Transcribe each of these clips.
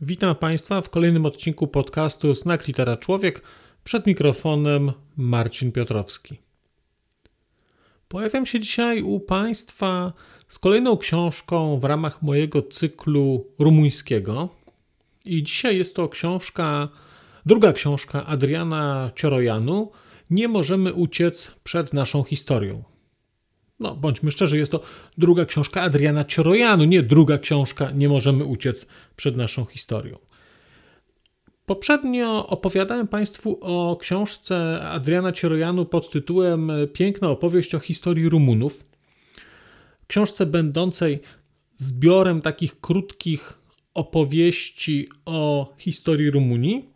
Witam Państwa w kolejnym odcinku podcastu Znak Litera Człowiek. Przed mikrofonem Marcin Piotrowski. Pojawiam się dzisiaj u Państwa z kolejną książką w ramach mojego cyklu rumuńskiego. I dzisiaj jest to książka, druga książka Adriana Ciorojanu. Nie możemy uciec przed naszą historią. No, bądźmy szczerzy, jest to druga książka Adriana Ciorojanu, nie druga książka Nie możemy uciec przed naszą historią. Poprzednio opowiadałem Państwu o książce Adriana Ciorojanu pod tytułem Piękna opowieść o historii Rumunów. Książce będącej zbiorem takich krótkich opowieści o historii Rumunii.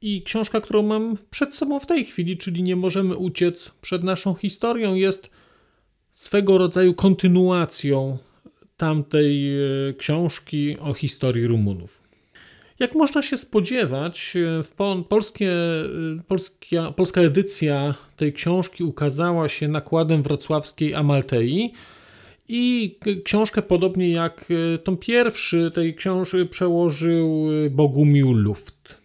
I książka, którą mam przed sobą w tej chwili, czyli Nie możemy uciec przed naszą historią, jest swego rodzaju kontynuacją tamtej e, książki o historii Rumunów. Jak można się spodziewać, e, w polskie, e, polskia, polska edycja tej książki ukazała się nakładem wrocławskiej Amaltei i książkę, podobnie jak tą pierwszy tej książki, przełożył Bogumił Luft.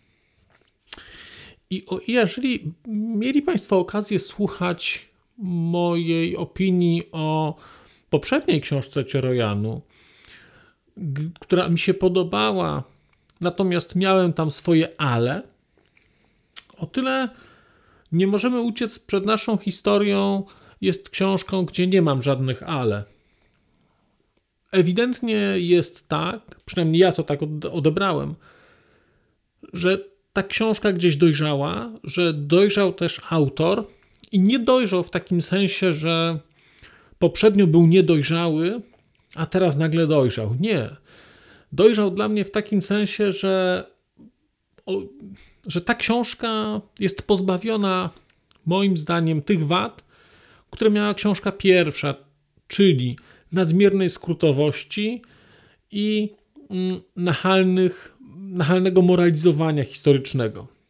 I jeżeli mieli Państwo okazję słuchać mojej opinii o poprzedniej książce Ciorojanu, która mi się podobała, natomiast miałem tam swoje ale, o tyle nie możemy uciec przed naszą historią. Jest książką, gdzie nie mam żadnych ale. Ewidentnie jest tak, przynajmniej ja to tak odebrałem, że ta książka gdzieś dojrzała, że dojrzał też autor i nie dojrzał w takim sensie, że poprzednio był niedojrzały, a teraz nagle dojrzał. Nie. Dojrzał dla mnie w takim sensie, że, że ta książka jest pozbawiona, moim zdaniem, tych wad, które miała książka pierwsza, czyli nadmiernej skrótowości i mm, nachalnych, nachalnego moralizowania historycznego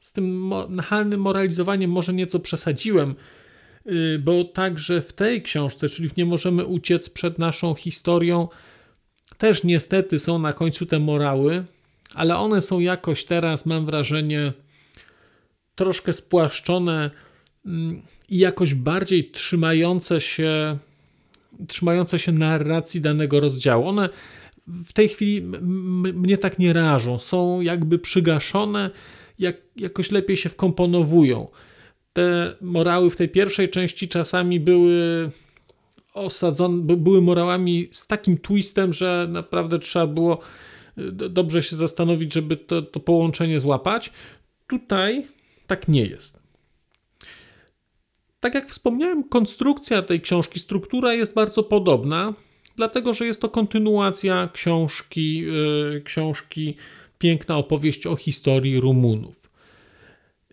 z tym nachalnym moralizowaniem może nieco przesadziłem, y, bo także w tej książce, czyli w Nie możemy uciec przed naszą historią, też niestety są na końcu te morały, ale one są jakoś teraz, mam wrażenie, troszkę spłaszczone mm, i jakoś bardziej trzymające się, trzymające się narracji danego rozdziału. One w tej chwili mnie tak nie rażą, są jakby przygaszone jak, jakoś lepiej się wkomponowują. Te morały w tej pierwszej części czasami były osadzone, były morałami z takim twistem, że naprawdę trzeba było y, dobrze się zastanowić, żeby to, to połączenie złapać. Tutaj tak nie jest. Tak jak wspomniałem, konstrukcja tej książki, struktura jest bardzo podobna, dlatego że jest to kontynuacja książki, yy, książki piękna opowieść o historii Rumunów.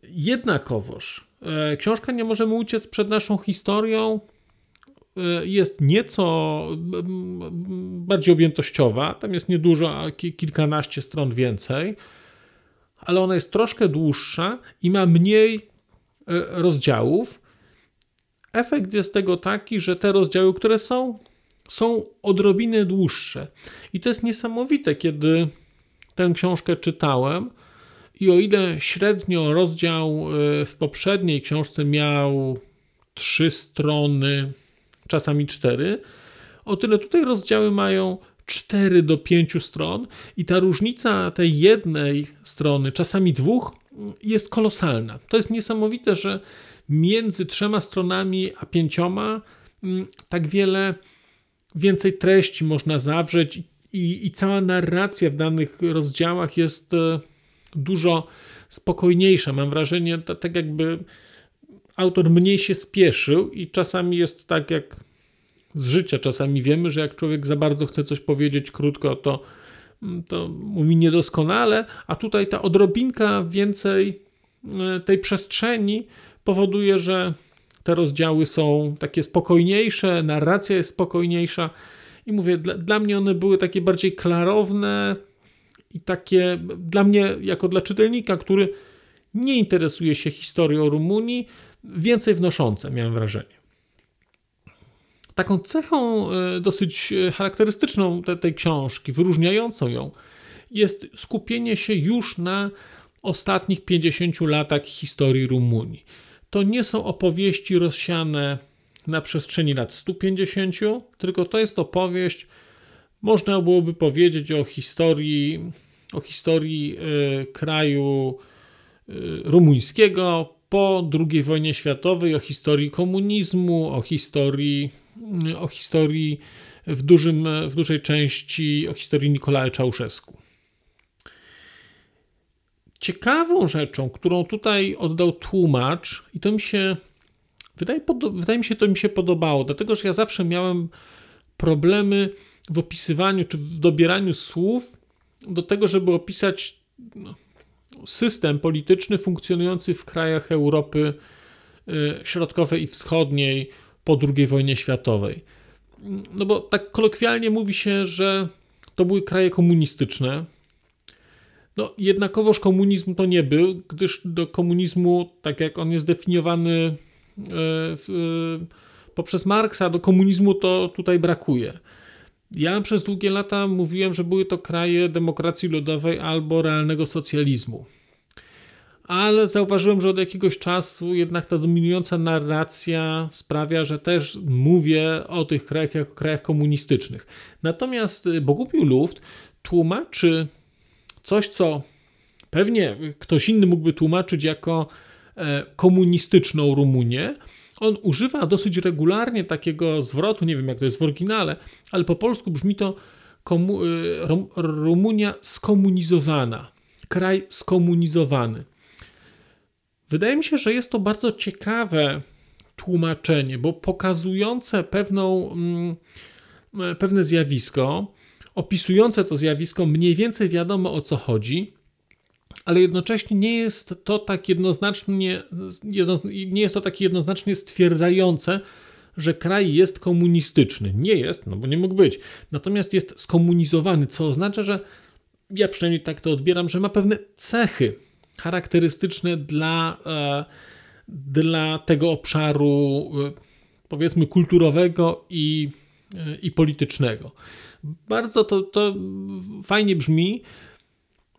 Jednakowoż e, książka Nie możemy uciec przed naszą historią e, jest nieco bardziej objętościowa. Tam jest niedużo, a kilkanaście stron więcej, ale ona jest troszkę dłuższa i ma mniej e, rozdziałów. Efekt jest tego taki, że te rozdziały, które są, są odrobinę dłuższe. I to jest niesamowite, kiedy tę książkę czytałem i o ile średnio rozdział e, w poprzedniej książce miał trzy strony, czasami cztery, o tyle tutaj rozdziały mają 4 do 5 stron i ta różnica tej jednej strony, czasami dwóch, jest kolosalna. To jest niesamowite, że między trzema stronami a pięcioma mm, tak wiele więcej treści można zawrzeć i, i cała narracja w danych rozdziałach jest e, dużo spokojniejsza. Mam wrażenie, tak jakby autor mniej się spieszył i czasami jest tak jak z życia. Czasami wiemy, że jak człowiek za bardzo chce coś powiedzieć krótko, to mm, to mówi niedoskonale, a tutaj ta odrobinka więcej e, tej przestrzeni powoduje, że te rozdziały są takie spokojniejsze, narracja jest spokojniejsza i mówię, dla, dla mnie one były takie bardziej klarowne i takie dla mnie, jako dla czytelnika, który nie interesuje się historią Rumunii, więcej wnoszące, miałem wrażenie. Taką cechą e, dosyć charakterystyczną tej książki, wyróżniającą ją, jest skupienie się już na ostatnich 50 latach historii Rumunii. To nie są opowieści rozsiane na przestrzeni lat 150, tylko to jest opowieść, można byłoby powiedzieć o historii, o historii y, kraju y, rumuńskiego po II wojnie światowej, o historii komunizmu, o historii, y, o historii w, dużym, w dużej części o historii Nikolaja Czałszewsku. Ciekawą rzeczą, którą tutaj oddał tłumacz, i to mi się wydaje, wydaje mi się, to mi się podobało, dlatego że ja zawsze miałem problemy w opisywaniu czy w dobieraniu słów do tego, żeby opisać no, system polityczny funkcjonujący w krajach Europy y, Środkowej i Wschodniej po II wojnie światowej. No bo tak kolokwialnie mówi się, że to były kraje komunistyczne, no, jednakowoż komunizm to nie był, gdyż do komunizmu, tak jak on jest definiowany e, e, poprzez Marksa, do komunizmu to tutaj brakuje. Ja przez długie lata mówiłem, że były to kraje demokracji ludowej albo realnego socjalizmu. Ale zauważyłem, że od jakiegoś czasu jednak ta dominująca narracja sprawia, że też mówię o tych krajach jako krajach komunistycznych. Natomiast Bogumił Luft tłumaczy coś, co pewnie ktoś inny mógłby tłumaczyć jako komunistyczną Rumunię, on używa dosyć regularnie takiego zwrotu, nie wiem jak to jest w oryginale, ale po polsku brzmi to komu, e, Rumunia skomunizowana, kraj skomunizowany. Wydaje mi się, że jest to bardzo ciekawe tłumaczenie, bo pokazujące pewną, mm, e, pewne zjawisko, opisujące to zjawisko mniej więcej wiadomo o co chodzi, ale jednocześnie nie jest to tak jednoznacznie, nie jest to takie jednoznacznie stwierdzające, że kraj jest komunistyczny. Nie jest, no bo nie mógł być. Natomiast jest skomunizowany, co oznacza, że ja przynajmniej tak to odbieram, że ma pewne cechy charakterystyczne dla, e, dla tego obszaru, e, powiedzmy, kulturowego i, e, i politycznego. Bardzo to, to fajnie brzmi.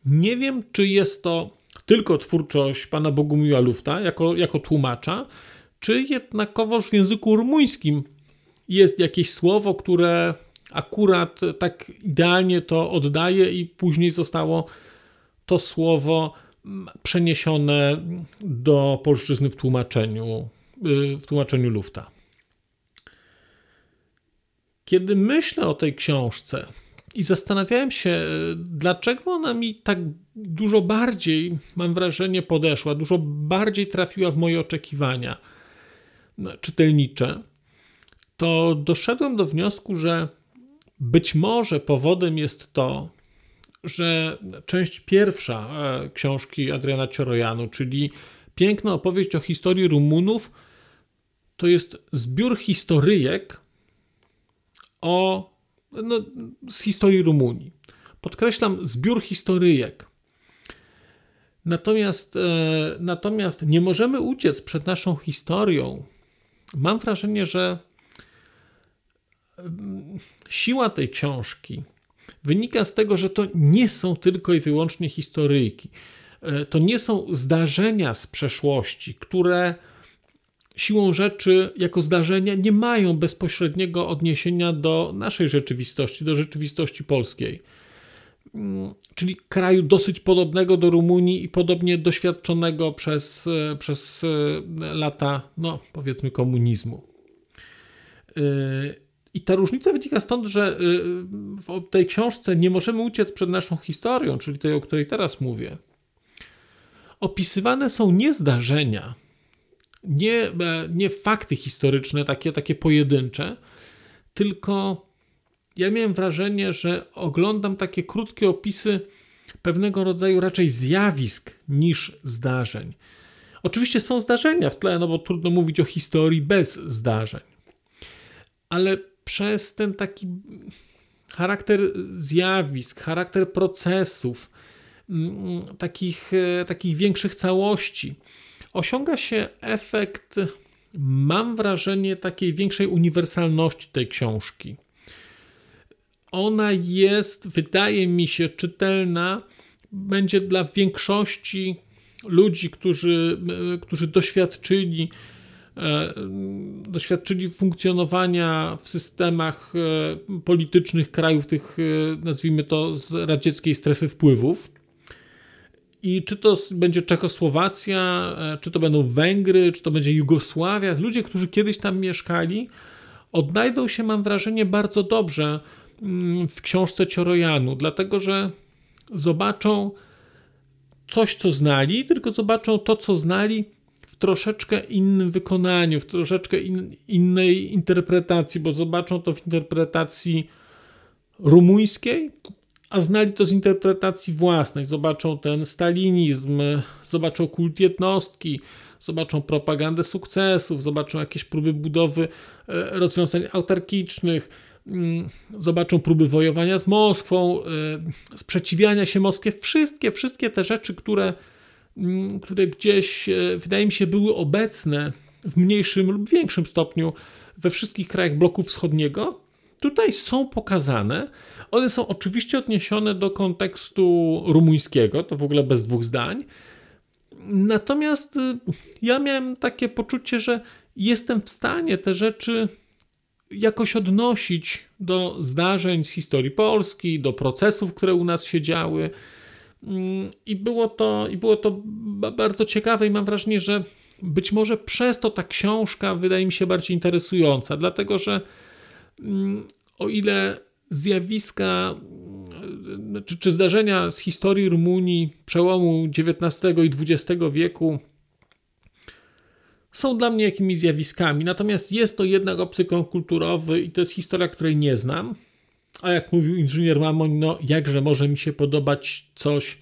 Nie wiem, czy jest to tylko twórczość pana Bogumiła Lufta jako, jako tłumacza, czy jednakowoż w języku rumuńskim jest jakieś słowo, które akurat tak idealnie to oddaje i później zostało to słowo przeniesione do polszczyzny w tłumaczeniu, w tłumaczeniu Lufta. Kiedy myślę o tej książce i zastanawiałem się, dlaczego ona mi tak dużo bardziej, mam wrażenie, podeszła, dużo bardziej trafiła w moje oczekiwania no, czytelnicze, to doszedłem do wniosku, że być może powodem jest to, że część pierwsza e, książki Adriana Ciorojanu, czyli piękna opowieść o historii Rumunów, to jest zbiór historyjek, o, no, z historii Rumunii. Podkreślam, zbiór historyjek. Natomiast, e, natomiast nie możemy uciec przed naszą historią. Mam wrażenie, że mm, siła tej książki wynika z tego, że to nie są tylko i wyłącznie historyjki. E, to nie są zdarzenia z przeszłości, które siłą rzeczy, jako zdarzenia, nie mają bezpośredniego odniesienia do naszej rzeczywistości, do rzeczywistości polskiej. Mm, czyli kraju dosyć podobnego do Rumunii i podobnie doświadczonego przez, e, przez e, lata, no powiedzmy, komunizmu. E, I ta różnica wynika stąd, że w tej książce nie możemy uciec przed naszą historią, czyli tej, o której teraz mówię. Opisywane są nie zdarzenia, nie, e, nie fakty historyczne, takie, takie pojedyncze, tylko ja miałem wrażenie, że oglądam takie krótkie opisy pewnego rodzaju raczej zjawisk niż zdarzeń. Oczywiście są zdarzenia w tle, no bo trudno mówić o historii bez zdarzeń. Ale przez ten taki charakter zjawisk, charakter procesów, mm, takich, e, takich większych całości, osiąga się efekt, mam wrażenie, takiej większej uniwersalności tej książki. Ona jest, wydaje mi się, czytelna, będzie dla większości ludzi, którzy, e, którzy doświadczyli E, doświadczyli funkcjonowania w systemach e, politycznych krajów tych, nazwijmy to, z radzieckiej strefy wpływów. I czy to będzie Czechosłowacja, czy to będą Węgry, czy to będzie Jugosławia, ludzie, którzy kiedyś tam mieszkali, odnajdą się, mam wrażenie, bardzo dobrze mm, w książce Ciorojanu, dlatego że zobaczą coś, co znali, tylko zobaczą to, co znali w troszeczkę innym wykonaniu, w troszeczkę in, innej interpretacji, bo zobaczą to w interpretacji rumuńskiej, a znali to z interpretacji własnej. Zobaczą ten stalinizm, zobaczą kult jednostki, zobaczą propagandę sukcesów, zobaczą jakieś próby budowy e, rozwiązań autarkicznych, mm, zobaczą próby wojowania z Moskwą, e, sprzeciwiania się Moskwie. Wszystkie, wszystkie te rzeczy, które Mm, które gdzieś, e, wydaje mi się, były obecne w mniejszym lub większym stopniu we wszystkich krajach bloku wschodniego, tutaj są pokazane. One są oczywiście odniesione do kontekstu rumuńskiego, to w ogóle bez dwóch zdań. Natomiast y, ja miałem takie poczucie, że jestem w stanie te rzeczy jakoś odnosić do zdarzeń z historii Polski, do procesów, które u nas się działy. I było to, i było to bardzo ciekawe, i mam wrażenie, że być może przez to ta książka wydaje mi się bardziej interesująca, dlatego że mm, o ile zjawiska czy, czy zdarzenia z historii Rumunii przełomu XIX i XX wieku są dla mnie jakimiś zjawiskami, natomiast jest to jednak obcy krąg kulturowy i to jest historia, której nie znam. A jak mówił inżynier Mamoń, no jakże może mi się podobać coś,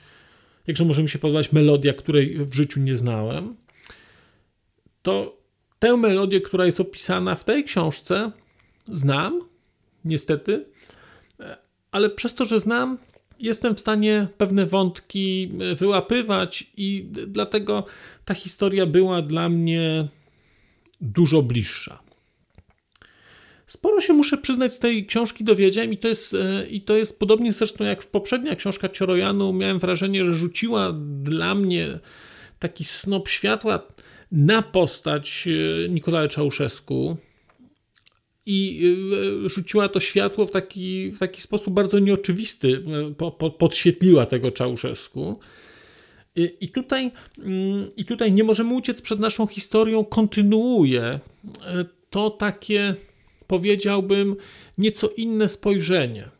jakże może mi się podobać melodia, której w życiu nie znałem, to tę melodię, która jest opisana w tej książce, znam, niestety, ale przez to, że znam, jestem w stanie pewne wątki wyłapywać i dlatego ta historia była dla mnie dużo bliższa. Sporo się muszę przyznać z tej książki dowiedziałem i to jest, e, i to jest podobnie zresztą jak w poprzednia książka Ciorojanu. Miałem wrażenie, że rzuciła dla mnie taki snop światła na postać e, Nikolaja Czałszewsku i e, rzuciła to światło w taki, w taki sposób bardzo nieoczywisty, po, po, podświetliła tego Czałszewsku. I tutaj, mm, I tutaj nie możemy uciec przed naszą historią, kontynuuje to takie powiedziałbym, nieco inne spojrzenie.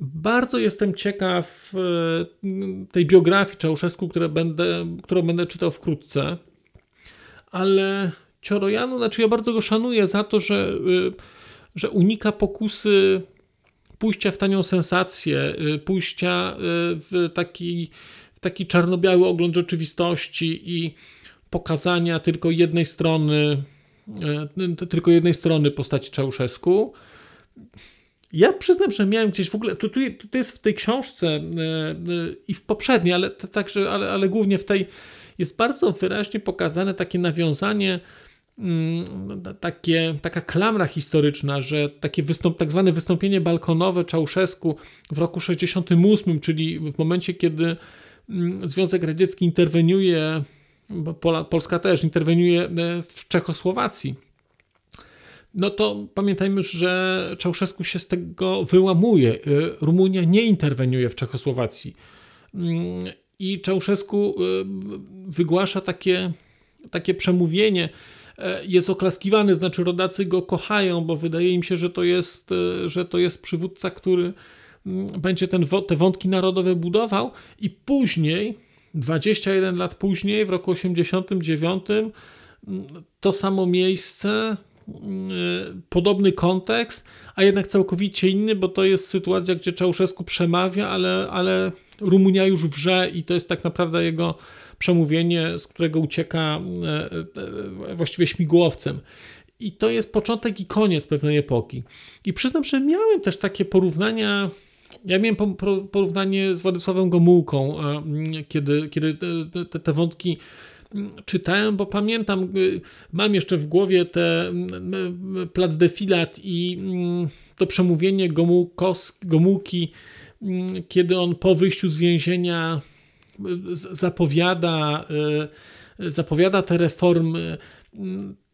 Bardzo jestem ciekaw e, tej biografii Czałszewsku, które będę, którą będę czytał wkrótce, ale Ciorojanu, znaczy ja bardzo go szanuję za to, że, e, że unika pokusy pójścia w tanią sensację, e, pójścia w taki, w taki czarno-biały ogląd rzeczywistości i pokazania tylko jednej strony tylko jednej strony postaci Czałszewsku. Ja przyznam, że miałem gdzieś w ogóle, to, to, to jest w tej książce i w poprzedniej, ale także, ale, ale głównie w tej jest bardzo wyraźnie pokazane takie nawiązanie, takie, taka klamra historyczna, że takie wystąp, tak zwane wystąpienie balkonowe Czałszewsku w roku 68, czyli w momencie, kiedy mm, Związek Radziecki interweniuje Polska też interweniuje e, w Czechosłowacji, no to pamiętajmy, że Czałszewsku się z tego wyłamuje. E, Rumunia nie interweniuje w Czechosłowacji. Mm, I Czałszewsku e, wygłasza takie, takie przemówienie, jest oklaskiwany, znaczy rodacy go kochają, bo wydaje im się, że to jest, że to jest przywódca, który mm, będzie ten, te wątki narodowe budował. I później 21 lat później, w roku 89, to samo miejsce podobny kontekst, a jednak całkowicie inny, bo to jest sytuacja, gdzie Czałszewsku przemawia, ale, ale Rumunia już wrze i to jest tak naprawdę jego przemówienie, z którego ucieka właściwie śmigłowcem. I to jest początek i koniec pewnej epoki. I przyznam, że miałem też takie porównania. Ja miałem porównanie z Władysławem Gomułką, kiedy, kiedy te, te wątki czytałem, bo pamiętam, y, mam jeszcze w głowie te plac defilat i to przemówienie Gomułki, kiedy on po wyjściu z więzienia zapowiada, y, zapowiada te reformy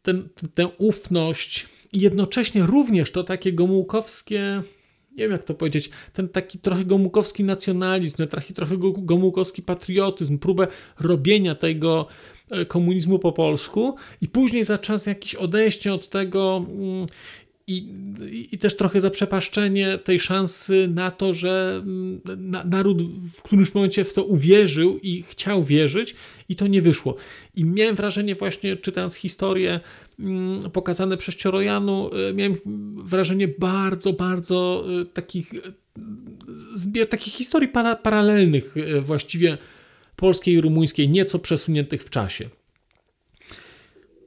ten, tę ufność i jednocześnie również to takie gomułkowskie, nie wiem jak to powiedzieć, ten taki trochę gomułkowski nacjonalizm, taki trochę gomułkowski patriotyzm, próbę robienia tego e, komunizmu po polsku i później za czas jakiś odejście od tego mm, i, i też trochę zaprzepaszczenie tej szansy na to, że mm, na, naród w którymś momencie w to uwierzył i chciał wierzyć, i to nie wyszło. I miałem wrażenie, właśnie czytając historię mm, pokazane przez Ciorojanu, y, miałem wrażenie bardzo, bardzo y, takich, zbier, takich historii para, paralelnych, y, właściwie polskiej i rumuńskiej, nieco przesuniętych w czasie.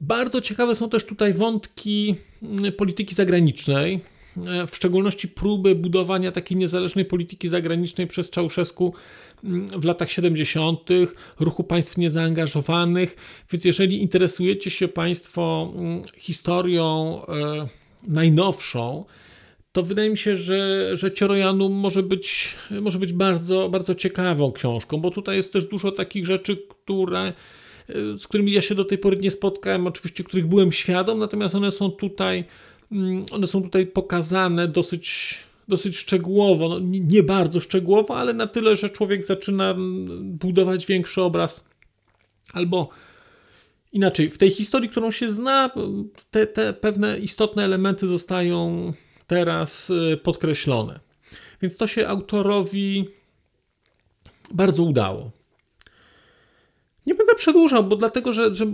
Bardzo ciekawe są też tutaj wątki mm, polityki zagranicznej, e, w szczególności próby budowania takiej niezależnej polityki zagranicznej przez Czałszewsku mm, w latach 70., ruchu państw niezaangażowanych. Więc jeżeli interesujecie się Państwo mm, historią e, najnowszą, to wydaje mi się, że, że Ciorojanum może być, może być bardzo, bardzo ciekawą książką, bo tutaj jest też dużo takich rzeczy, które z którymi ja się do tej pory nie spotkałem, oczywiście których byłem świadom, natomiast one są tutaj, mm, one są tutaj pokazane dosyć, dosyć szczegółowo, no, nie bardzo szczegółowo, ale na tyle, że człowiek zaczyna mm, budować większy obraz albo inaczej, w tej historii, którą się zna, te, te pewne istotne elementy zostają teraz y, podkreślone. Więc to się autorowi bardzo udało. Nie będę przedłużał, bo dlatego, że, że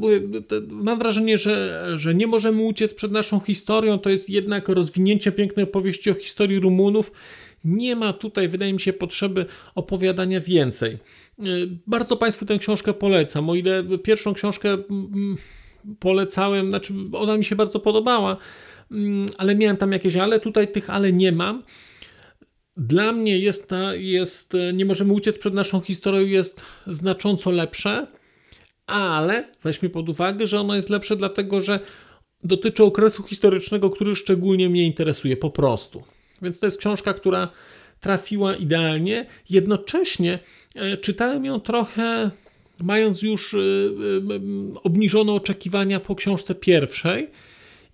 mam wrażenie, że, że nie możemy uciec przed naszą historią. To jest jednak rozwinięcie pięknej opowieści o historii Rumunów. Nie ma tutaj, wydaje mi się, potrzeby opowiadania więcej. Bardzo Państwu tę książkę polecam. O ile pierwszą książkę polecałem, znaczy ona mi się bardzo podobała, mm, ale miałem tam jakieś ale, tutaj tych ale nie mam. Dla mnie jest, ta, jest nie możemy uciec przed naszą historią, jest znacząco lepsze ale weźmy pod uwagę, że ono jest lepsze dlatego, że dotyczy okresu historycznego, który szczególnie mnie interesuje po prostu. Więc to jest książka, która trafiła idealnie. Jednocześnie e, czytałem ją trochę mając już e, e, obniżone oczekiwania po książce pierwszej.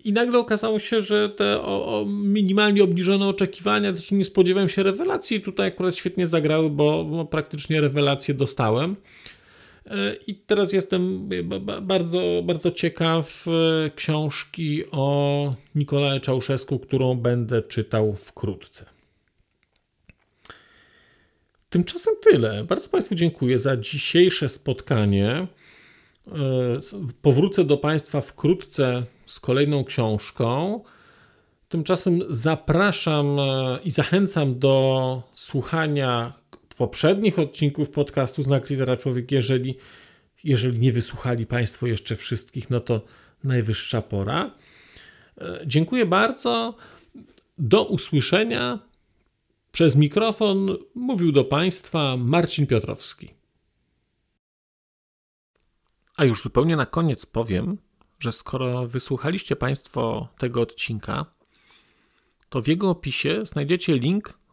I nagle okazało się, że te o, o minimalnie obniżone oczekiwania, też nie spodziewałem się rewelacji, tutaj akurat świetnie zagrały, bo, bo praktycznie rewelacje dostałem. E, I teraz jestem bardzo, bardzo ciekaw e, książki o Nikolae Czałszewsku, którą będę czytał wkrótce. Tymczasem tyle. Bardzo Państwu dziękuję za dzisiejsze spotkanie. E, powrócę do Państwa wkrótce z kolejną książką. Tymczasem zapraszam i zachęcam do słuchania poprzednich odcinków podcastu Znak Lidera Człowiek, jeżeli, jeżeli nie wysłuchali Państwo jeszcze wszystkich, no to najwyższa pora. E, dziękuję bardzo. Do usłyszenia. Przez mikrofon mówił do Państwa Marcin Piotrowski. A już zupełnie na koniec powiem, że skoro wysłuchaliście Państwo tego odcinka, to w jego opisie znajdziecie link